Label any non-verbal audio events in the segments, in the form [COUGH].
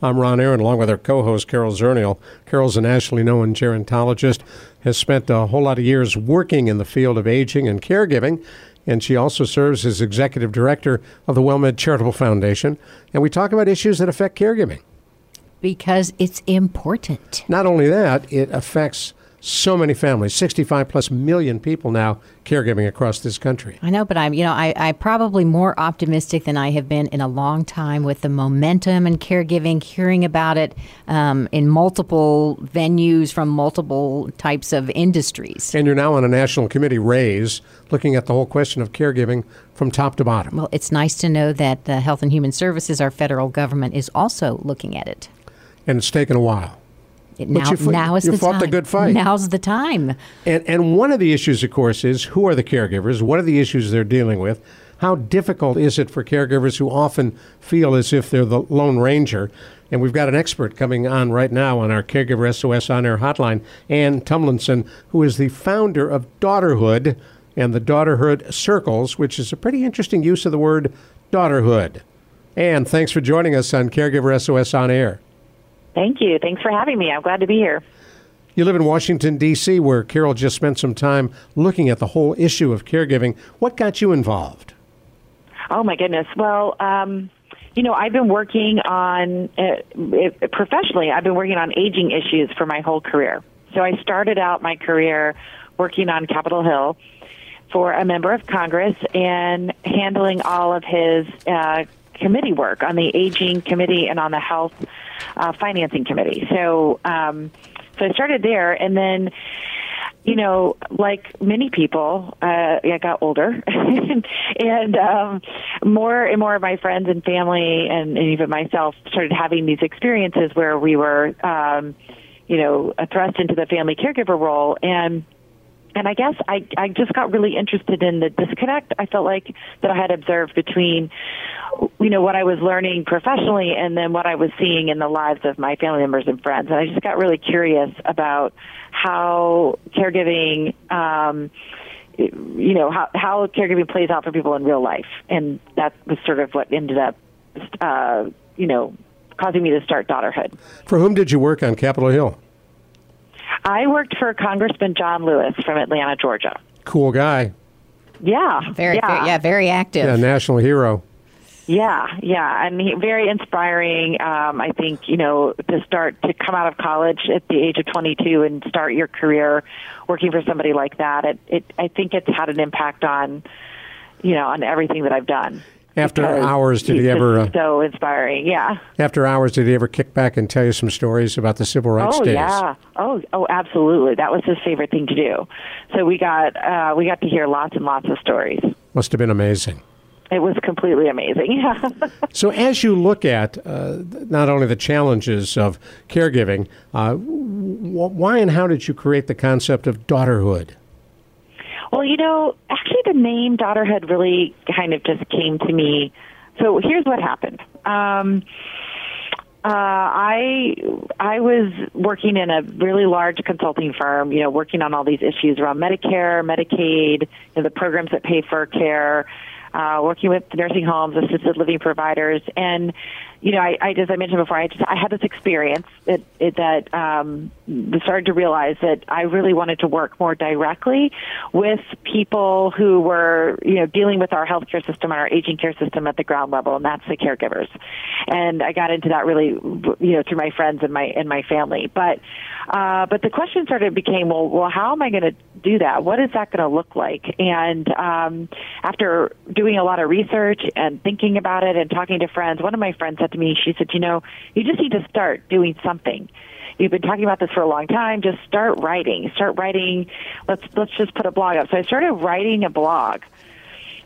I'm Ron Aaron, along with our co-host Carol Zernial. Carol's a nationally known gerontologist, has spent a whole lot of years working in the field of aging and caregiving, and she also serves as executive director of the WellMed Charitable Foundation. And we talk about issues that affect caregiving. Because it's important. Not only that, it affects so many families 65 plus million people now caregiving across this country. I know but i'm you know I, i'm probably more optimistic than i have been in a long time with the momentum and caregiving hearing about it um, in multiple venues from multiple types of industries. And you're now on a national committee RAISE looking at the whole question of caregiving from top to bottom. Well it's nice to know that the health and human services our federal government is also looking at it. And it's taken a while now, you, now is you the fought time. the good fight. Now's the time. And and one of the issues, of course, is who are the caregivers? What are the issues they're dealing with? How difficult is it for caregivers who often feel as if they're the lone ranger? And we've got an expert coming on right now on our Caregiver SOS on air hotline, Ann Tumlinson, who is the founder of Daughterhood and the Daughterhood Circles, which is a pretty interesting use of the word daughterhood. Ann, thanks for joining us on Caregiver SOS on air. Thank you. Thanks for having me. I'm glad to be here. You live in Washington, D.C., where Carol just spent some time looking at the whole issue of caregiving. What got you involved? Oh, my goodness. Well, um, you know, I've been working on, uh, professionally, I've been working on aging issues for my whole career. So I started out my career working on Capitol Hill for a member of Congress and handling all of his uh, committee work on the aging committee and on the health uh, financing committee. So, um, so I started there, and then you know, like many people, uh, I got older, [LAUGHS] and um, more and more of my friends and family, and, and even myself, started having these experiences where we were, um, you know, thrust into the family caregiver role, and and I guess I I just got really interested in the disconnect I felt like that I had observed between you know what I was learning professionally and then what I was seeing in the lives of my family members and friends and I just got really curious about how caregiving um you know how how caregiving plays out for people in real life and that was sort of what ended up uh you know causing me to start daughterhood. For whom did you work on Capitol Hill? I worked for Congressman John Lewis from Atlanta, Georgia. Cool guy. Yeah, very, yeah, very, yeah, very active. Yeah, national hero. Yeah, yeah, and he, very inspiring. Um, I think you know to start to come out of college at the age of 22 and start your career working for somebody like that. It, it I think it's had an impact on you know on everything that I've done. After hours, did he ever? Uh, so inspiring, yeah. After hours, did he ever kick back and tell you some stories about the civil rights oh, days? yeah. Oh, oh, absolutely. That was his favorite thing to do. So we got uh, we got to hear lots and lots of stories. Must have been amazing. It was completely amazing. [LAUGHS] Yeah. so as you look at uh, not only the challenges of caregiving, uh, why and how did you create the concept of daughterhood? Well, you know, actually, the name Daughterhood really kind of just came to me. So here's what happened. Um, uh, I I was working in a really large consulting firm, you know, working on all these issues around Medicare, Medicaid, you know, the programs that pay for care, uh, working with nursing homes, assisted living providers, and you know, I, I as I mentioned before, I just I had this experience it, that um, started to realize that I really wanted to work more directly with people who were you know dealing with our healthcare system and our aging care system at the ground level, and that's the caregivers. And I got into that really you know through my friends and my and my family, but uh, but the question started became well, well, how am I going to do that? What is that going to look like? And um, after doing a lot of research and thinking about it and talking to friends, one of my friends said to me, she said, you know, you just need to start doing something. You've been talking about this for a long time. Just start writing. Start writing. Let's let's just put a blog up. So I started writing a blog,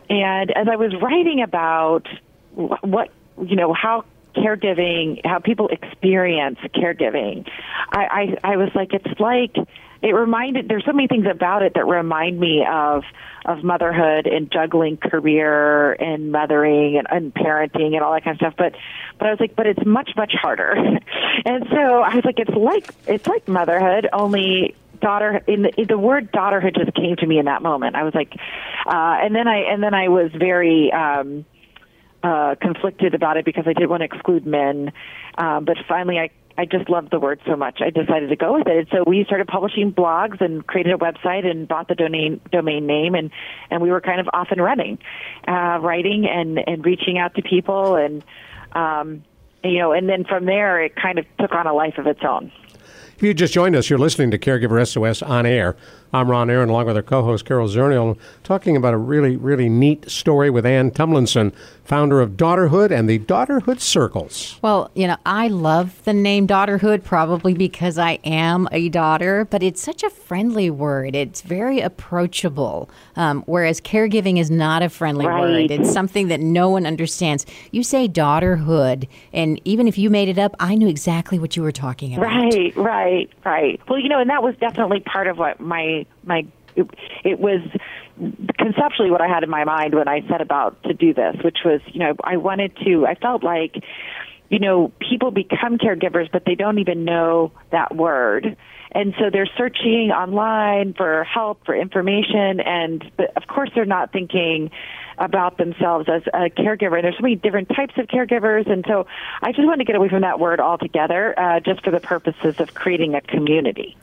and as I was writing about what you know how caregiving, how people experience caregiving, I, I, I was like, it's like it reminded. There's so many things about it that remind me of of motherhood and juggling career and mothering and, and parenting and all that kind of stuff. But but I was like, but it's much much harder. [LAUGHS] and so I was like, it's like it's like motherhood, only daughter in the, the word daughterhood just came to me in that moment. I was like, uh, and then I and then I was very um, uh, conflicted about it because I did want to exclude men, um, but finally I I just loved the word so much. I decided to go with it. So we started publishing blogs and created a website and bought the domain domain name and and we were kind of off and running, uh, writing and and reaching out to people and um, you know and then from there it kind of took on a life of its own. If you just joined us, you're listening to Caregiver SOS on air. I'm Ron Aaron, along with our co-host Carol Zernial, talking about a really, really neat story with Ann Tumlinson, founder of Daughterhood and the Daughterhood Circles. Well, you know, I love the name Daughterhood probably because I am a daughter, but it's such a friendly word. It's very approachable, um, whereas caregiving is not a friendly Right. word. It's something that no one understands. You say daughterhood, and even if you made it up, I knew exactly what you were talking about. Right, right, right. Well, you know, and that was definitely part of what my my it, it was conceptually what I had in my mind when I set about to do this, which was, you know, I wanted to. I felt like, you know, people become caregivers, but they don't even know that word. And so they're searching online for help, for information, and but of course they're not thinking about themselves as a caregiver. And there's so many different types of caregivers, and so I just wanted to get away from that word altogether, uh, just for the purposes of creating a community.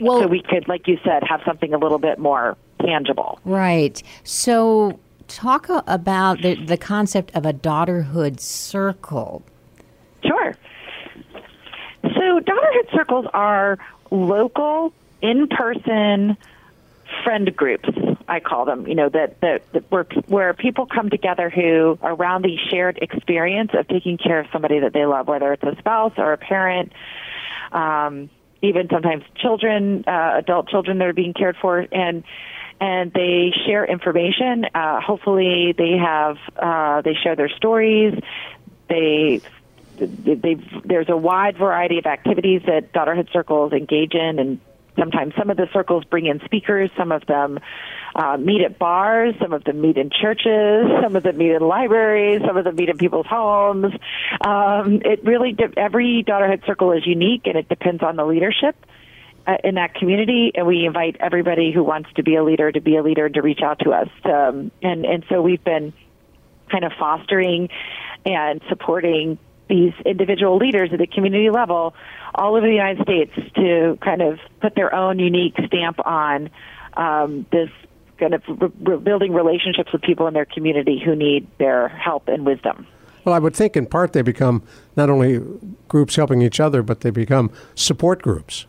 Well- so we could, like you said, have something a little bit more tangible. Right. So, talk about the, the concept of a daughterhood circle. Sure. So, daughterhood circles are local, in-person friend groups. I call them. You know that that, that where where people come together who are around the shared experience of taking care of somebody that they love, whether it's a spouse or a parent. Um, even sometimes children, uh, adult children that are being cared for, and and they share information. Uh, hopefully, they have uh, they share their stories. They they there's a wide variety of activities that daughterhood circles engage in, and sometimes some of the circles bring in speakers. Some of them uh, meet at bars. Some of them meet in churches. Some of them meet in libraries. Some of them meet in people's homes. Um, it really de- every daughterhood circle is unique, and it depends on the leadership uh, in that community, and we invite everybody who wants to be a leader to be a leader to reach out to us. Um, and and so we've been kind of fostering and supporting these individual leaders at the community level all over the United States to kind of put their own unique stamp on um, this kind of re- building relationships with people in their community who need their help and wisdom. Well, I would think in part they become not only groups helping each other, but they become support groups.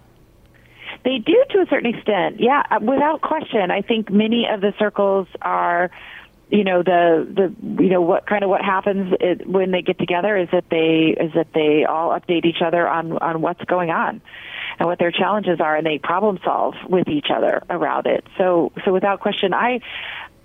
They do to a certain extent, yeah, uh, without question. I think many of the circles are, you know, the the you know what kind of what happens is, when they get together is that they is that they all update each other on on what's going on and what their challenges are, and they problem solve with each other around it. So so without question, I.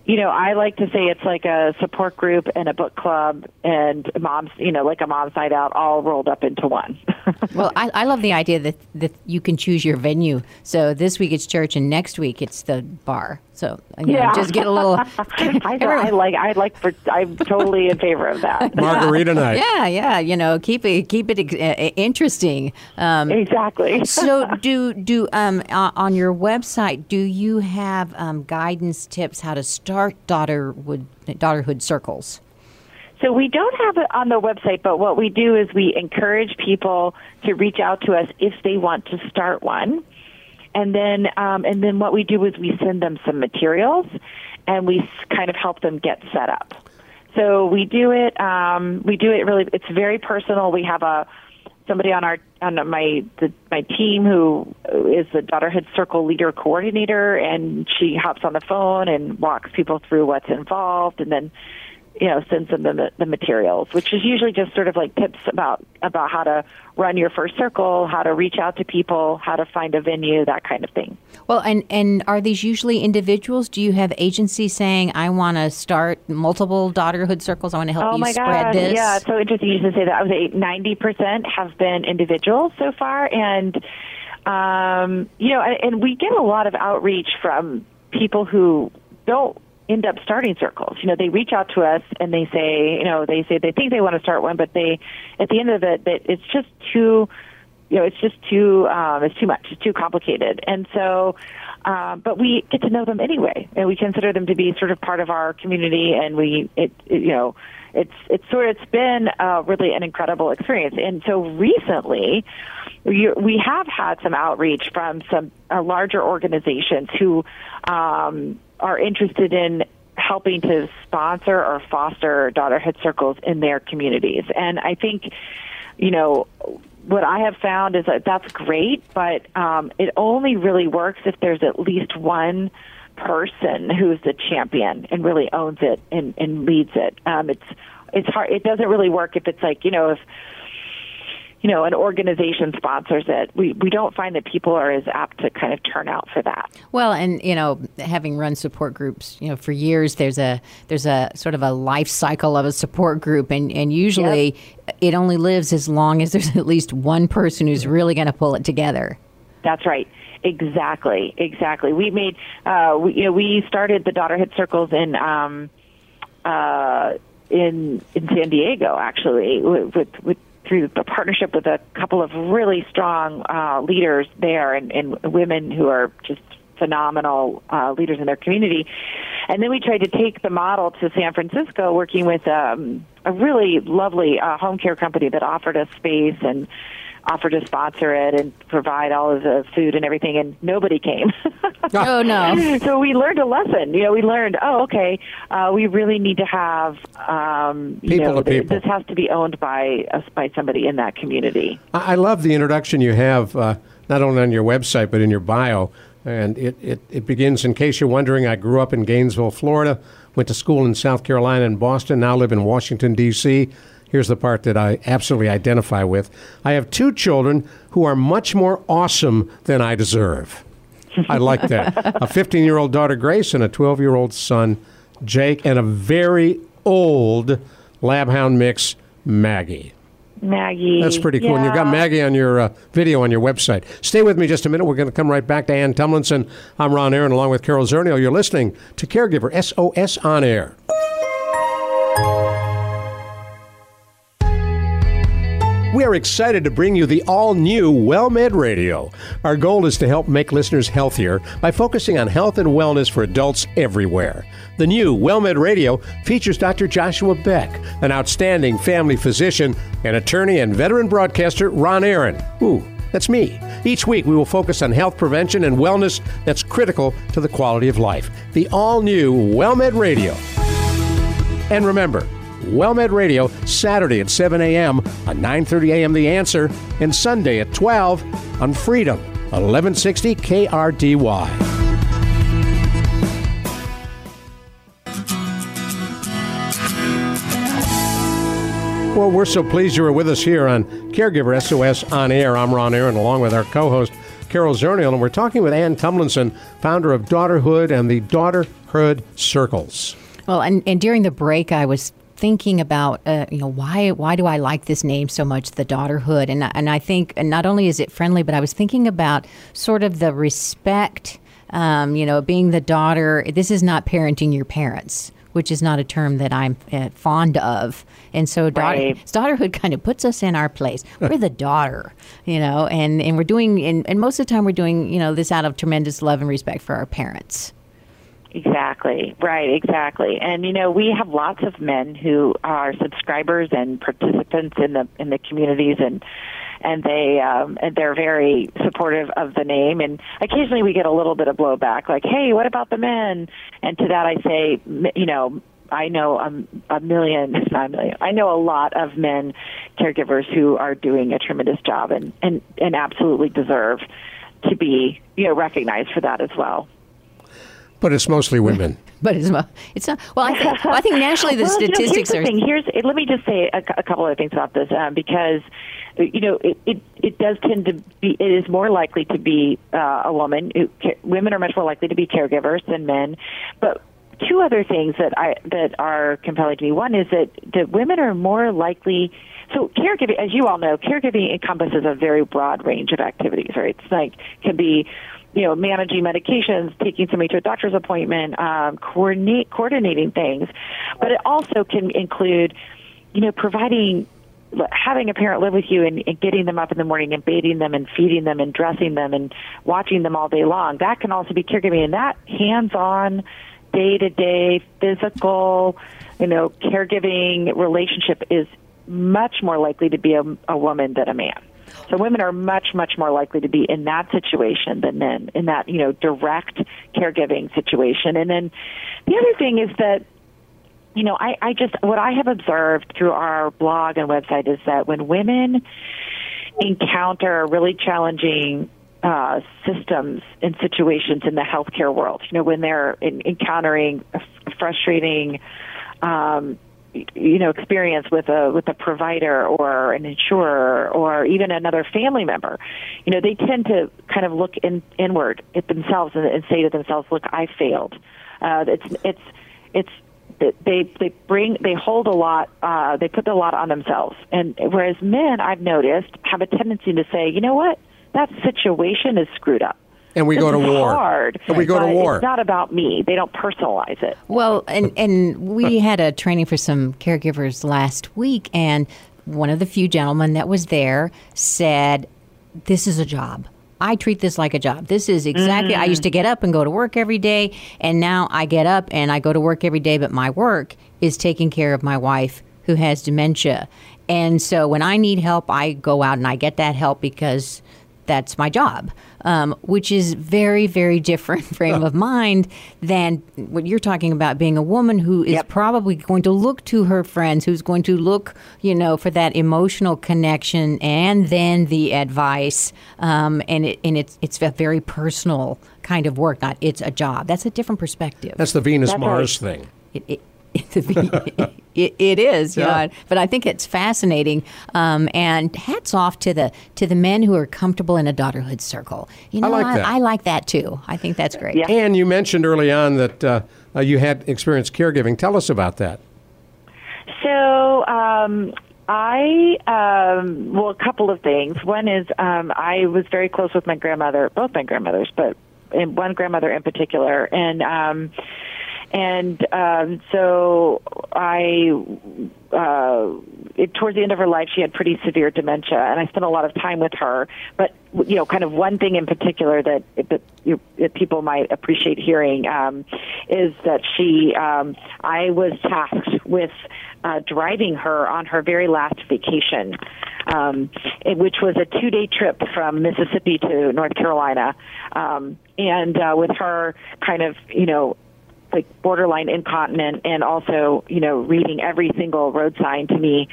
You know, I like to say it's like a support group and a book club and moms, you know, like a mom's night out all rolled up into one. [LAUGHS] Well, I, I love the idea that, that you can choose your venue. So this week it's church, and next week it's the bar. So you know, Yeah. just get a little. [LAUGHS] [LAUGHS] I, I like I like for I'm totally in favor of that. [LAUGHS] Margarita night. Yeah, yeah. You know, keep it keep it uh, interesting. Um, Exactly. so do do um uh, on your website do you have um, guidance tips how to start daughterhood daughterhood circles? So we don't have it on the website, but what we do is we encourage people to reach out to us if they want to start one. And then, um, and then what we do is we send them some materials, and we kind of help them get set up. So we do it. Um, we do it really. It's very personal. We have a somebody on our on my the, my team who is the Daughterhood Circle Leader Coordinator, and she hops on the phone and walks people through what's involved, and then you know, sends them the, the materials, which is usually just sort of like tips about about how to run your first circle, how to reach out to people, how to find a venue, that kind of thing. Well, and and are these usually individuals? Do you have agencies saying, "I want to start multiple daughterhood circles. I want to help oh you my spread God. this"? Yeah, it's so interesting you should say that. I would say ninety percent have been individuals so far, and um, you know, and, and we get a lot of outreach from people who don't end up starting circles. You know, they reach out to us and they say, you know, they say they think they want to start one, but they, at the end of it, that it's just too, you know, it's just too, um, it's too much, it's too complicated, and so. Um, but we get to know them anyway, and we consider them to be sort of part of our community, and we, it, it you know, it's it's sort of it's been uh, really an incredible experience. And so recently, we, we have had some outreach from some uh, larger organizations who um, are interested in helping to sponsor or foster daughterhood circles in their communities. And I think, you know, what I have found is that that's great, but um, it only really works if there's at least one person who's the champion and really owns it and, and leads it. Um, it's it's hard. It doesn't really work if it's like you know if you know an organization sponsors it. We we don't find that people are as apt to kind of turn out for that. Well, and you know, having run support groups, you know, for years, there's a there's a sort of a life cycle of a support group, and and usually yep. it only lives as long as there's [LAUGHS] at least one person who's really going to pull it together. That's right. Exactly. Exactly. We made uh, we you know we started the daughterhood circles in. Um, uh, in in San Diego, actually, with, with, with through the partnership with a couple of really strong uh, leaders there and, and women who are just phenomenal uh, leaders in their community. And then we tried to take the model to San Francisco, working with um, a really lovely uh, home care company that offered us space and offered to sponsor it and provide all of the food and everything, and nobody came. [LAUGHS] oh no! So we learned a lesson. You know, we learned. Oh, okay. Uh, we really need to have. Um, you people know, to people. This has to be owned by us by somebody in that community. I, I love the introduction you have, uh, not only on your website but in your bio. And it, it, it begins, in case you're wondering, I grew up in Gainesville, Florida, went to school in South Carolina and Boston, now live in Washington, D.C. Here's the part that I absolutely identify with. I have two children who are much more awesome than I deserve. I like that. A [LAUGHS] 15 year old daughter, Grace, and a 12 year old son, Jake, and a very old Labhound mix, Maggie. Maggie. That's pretty cool. Yeah. And you've got Maggie on your uh, video on your website. Stay with me just a minute. We're going to come right back to Ann Tumlinson. I'm Ron Aaron along with Carol Zernial. You're listening to Caregiver SOS On Air. We are excited to bring you the all new WellMed Radio. Our goal is to help make listeners healthier by focusing on health and wellness for adults everywhere. The new WellMed Radio features Dr. Joshua Beck, an outstanding family physician, and attorney and veteran broadcaster Ron Aaron. Ooh, that's me. Each week, we will focus on health prevention and wellness that's critical to the quality of life. The all new WellMed Radio. And remember, WellMed Radio, Saturday at 7 a.m. on 9:30 a.m. The Answer, and Sunday at 12 on Freedom, 1160 KRDY. Well, we're so pleased you are with us here on Caregiver SOS on Air. I'm Ron Aaron, along with our co-host Carol Zernial, and we're talking with Ann Tumlinson, founder of Daughterhood and the Daughterhood Circles. Well, and, and during the break, I was thinking about uh, you know why why do I like this name so much, the daughterhood, and and I think and not only is it friendly, but I was thinking about sort of the respect. Um, you know, being the daughter. This is not parenting your parents which is not a term that I'm uh, fond of. And so daughter, Right. [LAUGHS] daughterhood kind of puts us in our place. We're the daughter, you know, and, and we're doing, and, and most of the time we're doing, you know, this out of tremendous love and respect for our parents. Exactly. Right. Exactly. And you know, we have lots of men who are subscribers and participants in the in the communities, and and they um, and they're very supportive of the name. And occasionally, we get a little bit of blowback, like, "Hey, what about the men?" And to that, I say, you know. I know a, a million, [LAUGHS] not a million. I know a lot of men caregivers who are doing a tremendous job and, and, and absolutely deserve to be, you know, recognized for that as well. But it's mostly women. [LAUGHS] but it's it's not. Well, I, th- well, I think nationally the [LAUGHS] well, statistics you know, here's are. the thing. Here's let me just say a, a couple of things about this um, because you know it, it it does tend to be it is more likely to be uh, a woman. Who, women are much more likely to be caregivers than men, but. Two other things that I that are compelling to me. One is that that women are more likely. So caregiving, as you all know, caregiving encompasses a very broad range of activities. Right? It's like can be you know, managing medications, taking somebody to a doctor's appointment, um, coordinate, coordinating things. But it also can include, you know, providing, having a parent live with you and, and getting them up in the morning and bathing them and feeding them and dressing them and watching them all day long. That can also be caregiving, and that hands-on, day-to-day, physical, you know, caregiving relationship is much more likely to be a, a woman than a man. So women are much, much more likely to be in that situation than men, in that, you know, direct caregiving situation. And then the other thing is that, you know, I, I just, what I have observed through our blog and website is that when women encounter really challenging uh, systems and situations in the healthcare world, you know, when they're in, encountering frustrating, um, you know experience with a with a provider or an insurer or even another family member you know they tend to kind of look in, inward at themselves and, and say to themselves look i failed. Uh, it's it's it's they they bring they hold a lot uh, they put a lot on themselves. And whereas men i've noticed have a tendency to say you know what? That situation is screwed up And we This go to war. hard, And we go to war. It's not about me. They don't personalize it. Well, and and we had a training for some caregivers last week, and one of the few gentlemen that was there said, "This is a job." I treat this like a job. This is exactly. I used to mm. get up and go to work every day, and now I get up and I go to work every day. But my work is taking care of my wife who has dementia, and so when I need help, I go out and I get that help because that's my job, um, which is very, very different [LAUGHS] frame of mind than what you're talking about being a woman who is Yep. probably going to look to her friends, who's going to look, you know, for that emotional connection and then the advice. Um, and it, and it's it's a very personal kind of work, not it's a job. That's a different perspective. That's the Venus That's Mars right. thing. It, it, [LAUGHS] it, it is, you Yeah. know, but I think it's fascinating. Um, and hats off to the to the men who are comfortable in a daughterhood circle. You know, I like that. I, like that too. I think that's great. Yeah. And you mentioned early on that uh, uh, you had experienced caregiving. Tell us about that. So, um, I, um, well, a couple of things. One is um, I was very close with my grandmother, both my grandmothers, but in one grandmother in particular. And, um, and um, so I, uh, it, towards the end of her life, she had pretty severe dementia, and I spent a lot of time with her. But you know, kind of one thing in particular that that, you, that people might appreciate hearing um, is that she, um, I was tasked with uh, driving her on her very last vacation, um, which was a two-day trip from Mississippi to North Carolina, um, and uh, with her kind of, you know like borderline incontinent and also you know reading every single road sign to me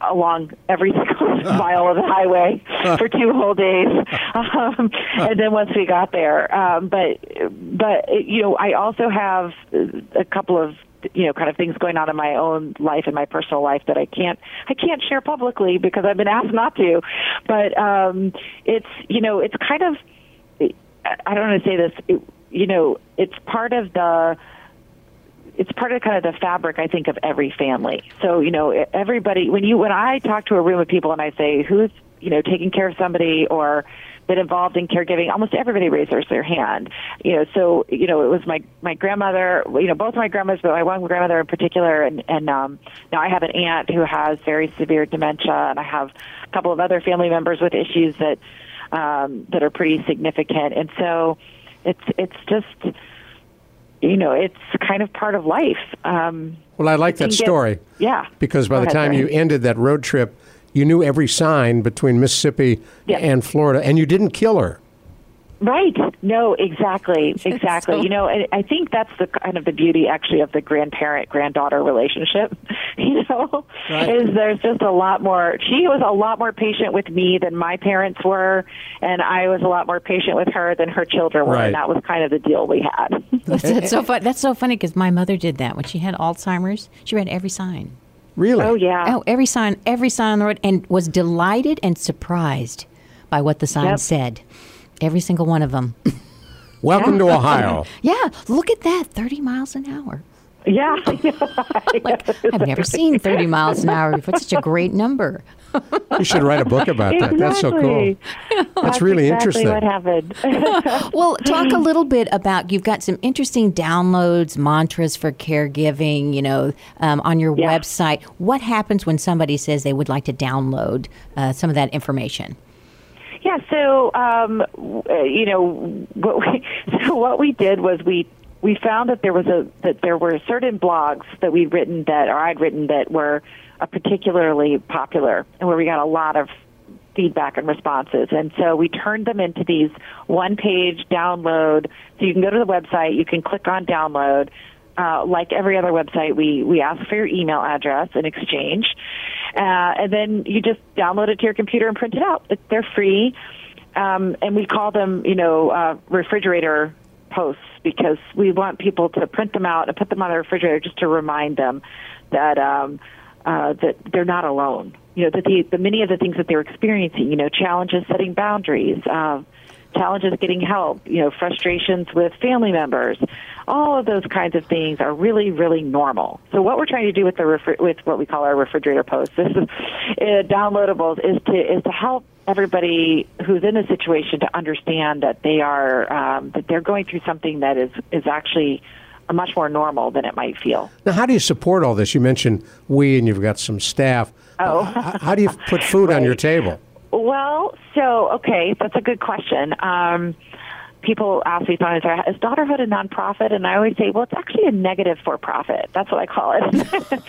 along every [LAUGHS] single mile of the highway for two whole days [LAUGHS] um, and then once we got there um, but but you know i also have a couple of you know kind of things going on in my own life and my personal life that i can't i can't share publicly because i've been asked not to but um it's you know it's kind of I don't want to say this. It, you know, it's part of the. It's part of kind of the fabric, I think, of every family. So you know, everybody when you when I talk to a room of people and I say who's you know taking care of somebody or been involved in caregiving, almost everybody raises their hand. You know, so you know, it was my my grandmother. You know, both my grandmas, but my one grandmother in particular, and and um, now I have an aunt who has very severe dementia, and I have a couple of other family members with issues that um, that are pretty significant. And so it's it's just you know it's kind of part of life. Um, Well, I like that can get- story. yeah. Because by Go the ahead, time sorry. you ended that road trip, you knew every sign between Mississippi Yeah. and Florida, and you didn't kill her. Right. No, exactly. [LAUGHS] Exactly. So- you know, and I think that's the kind of the beauty actually of the grandparent granddaughter relationship. [LAUGHS] You know, Right. is there's just a lot more. She was a lot more patient with me than my parents were, and I was a lot more patient with her than her children were. Right. And that was kind of the deal we had. [LAUGHS] That's, that's so fun. That's so funny because my mother did that when she had Alzheimer's. She read every sign. Really? oh yeah. Oh, every sign, every sign on the road, and was delighted and surprised by what the sign Yep. said. Every single one of them. [LAUGHS] Welcome to Ohio. [LAUGHS] yeah, look at that, thirty miles an hour. Yeah. [LAUGHS] Like I've never seen thirty miles an hour before. It's such a great number. You should write a book about that. That's so cool. Exactly. That's really exactly interesting. What happened? Well, talk a little bit about you've got some interesting downloads, mantras for caregiving. You know, um, on your Yeah. website. What happens when somebody says they would like to download uh, some of that information? Yeah, so um, you know what we [LAUGHS] so what we did was we we found that there was a that there were certain blogs that we'd written that or I'd written that were particularly popular and where we got a lot of feedback and responses. And so we turned them into these one page download. So you can go to the website, you can click on download. Uh, like every other website, we, we ask for your email address in exchange. Uh, and then you just download it to your computer and print it out. They're free. Um, and we call them, you know, uh, refrigerator posts because we want people to print them out and put them on their refrigerator just to remind them that um, uh, that they're not alone. You know that the, the many of the things that they're experiencing, you know, challenges setting boundaries, uh, challenges getting help, you know, frustrations with family members, all of those kinds of things are really, really normal. So what we're trying to do with the refri- with what we call our refrigerator posts, this is uh, downloadables, is to is to help everybody who's in a situation to understand that they are um, that they're going through something that is is actually much more normal than it might feel. Now, how do you support all this? You mentioned we, and you've got some staff. Oh. How, how do you put food on your [LAUGHS] table? Well, so okay, that's a good question. Um, people ask me sometimes, "Is Daughterhood a nonprofit?" And I always say, "Well, it's actually a negative for profit. That's what I call it." [LAUGHS]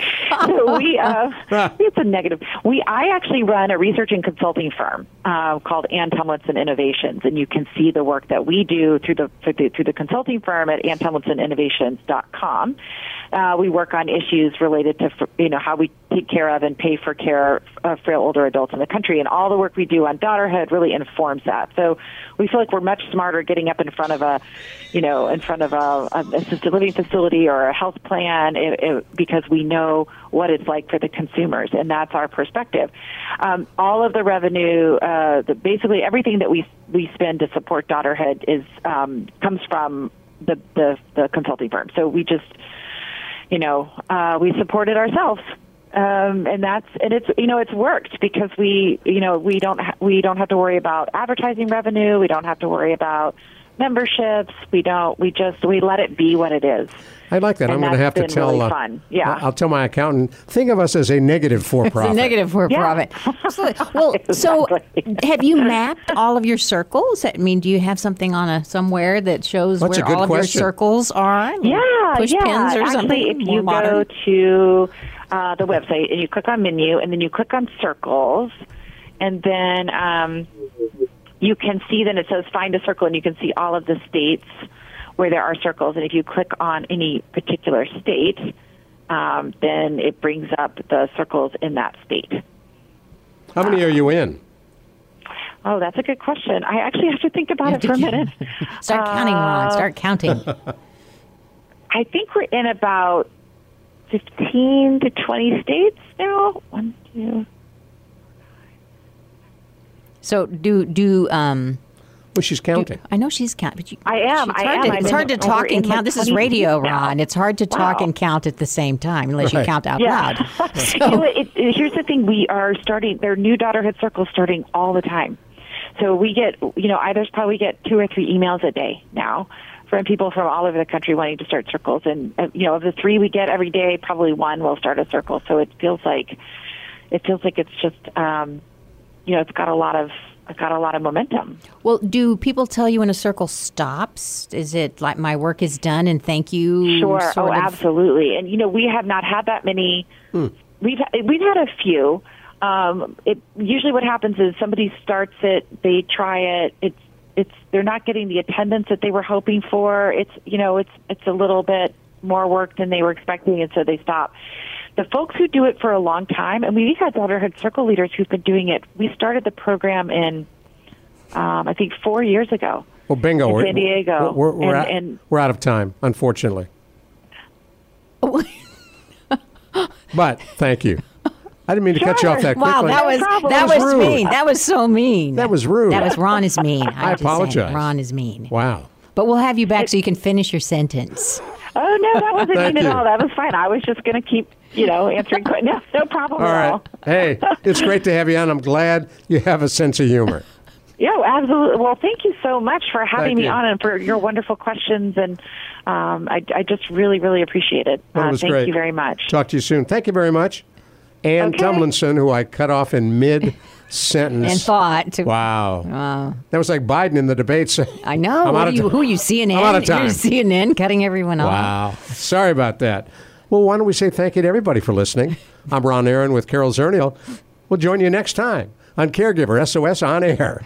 so we, uh, [LAUGHS] it's a negative. We, I actually run a research and consulting firm uh, called Ann Tumlinson Innovations, and you can see the work that we do through the through the, through the consulting firm at AnnTumlinsonInnovations.com. Uh, we work on issues related to you know how we take care of and pay for care of frail older adults in the country, and all the work we do on daughterhood really informs that. So we feel like we're much smarter getting up in front of a, you know, in front of a, a assisted living facility or a health plan it, it, because we know what it's like for the consumers, and that's our perspective. Um, all of the revenue, uh, the, basically everything that we we spend to support daughterhood is um, comes from the, the the consulting firm. So we just you know, uh, we supported ourselves. Um, and that's and it's you know it's worked because we you know we don't ha- we don't have to worry about advertising revenue we don't have to worry about memberships we don't we just we let it be what it is I like that. And I'm going to have to tell. really uh, fun. Yeah. I'll tell my accountant. Think of us as a negative for It's profit. a negative for Yeah. [LAUGHS] profit. Absolutely. Well, [LAUGHS] so have you mapped all of your circles? I mean, do you have something on a somewhere that shows That's where good all of your circles are? Like yeah push yeah pins or actually something. if you modern? go to uh, the website and you click on menu and then you click on circles and then um, you can see then it says find a circle and you can see all of the states where there are circles and if you click on any particular state um, then it brings up the circles in that state How many are you in? oh that's a good question i actually have to think about it for a minute [LAUGHS] Start counting, Ron. Uh, Start counting. [LAUGHS] i think we're in about 15 to 20 states now one two So do do um. Well, she's counting. I know she's count, but you, I am, It's I hard am. To, it's hard to talk and in, like, count. This is radio, states now. Ron. It's hard to talk Wow. and count at the same time unless you count out Yeah. loud. [LAUGHS] you know, it, it, here's the thing: we are starting. There are new daughterhood circles starting all the time. So we get, you know, I there's probably get two or three emails a day now from people from all over the country wanting to start circles. And uh, you know, of the three we get every day, probably one will start a circle. So it feels like it feels like it's just, um, you know, it's got a lot of it's got a lot of momentum. Well, do people tell you when a circle stops? Is it like my work is done and thank you? Sure. Oh, of? absolutely. And you know, we have not had that many. We've we've had a few. Um, it usually what happens is somebody starts it, they try it, it's it's they're not getting the attendance that they were hoping for. It's you know it's it's a little bit more work than they were expecting, and so they stop. The folks who do it for a long time, and we've had Daughterhood Circle leaders who've been doing it. We started the program in, um, I think, four years ago. Well, bingo. in we're, San Diego. We're, we're, and, out, and we're out of time, unfortunately. [LAUGHS] but thank you. I didn't mean to cut you off that quickly. Wow, that was problem. that That was was mean. That was so mean. That was rude. That was Ron is mean. [LAUGHS] I, I have to apologize. Ron is mean. wow. But we'll have you back so you can finish your sentence. oh no, that wasn't [LAUGHS] Thank mean you. at all. That was fine. I was just going to keep you know answering. questions. No, no problem All at right. all. Hey, it's great to have you on. I'm glad you have a sense of humor. [LAUGHS] Yeah, absolutely. Well, thank you so much for having Thank me you. on and for your wonderful questions. And um, I, I just really, really appreciate it. Well, it Uh, was thank great. you very much. Talk to you soon. Thank you very much. Ann Okay. Tumlinson, who I cut off in mid sentence. [LAUGHS] And thought. To, Wow. That was like Biden in the debates. [LAUGHS] I know. I'm What out you, who are you, CNN? I'm out of time. You're CNN cutting everyone off. Wow. Sorry about that. Well, why don't we say thank you to everybody for listening? I'm Ron Aaron with Carol Zernial. We'll join you next time on Caregiver SOS On Air.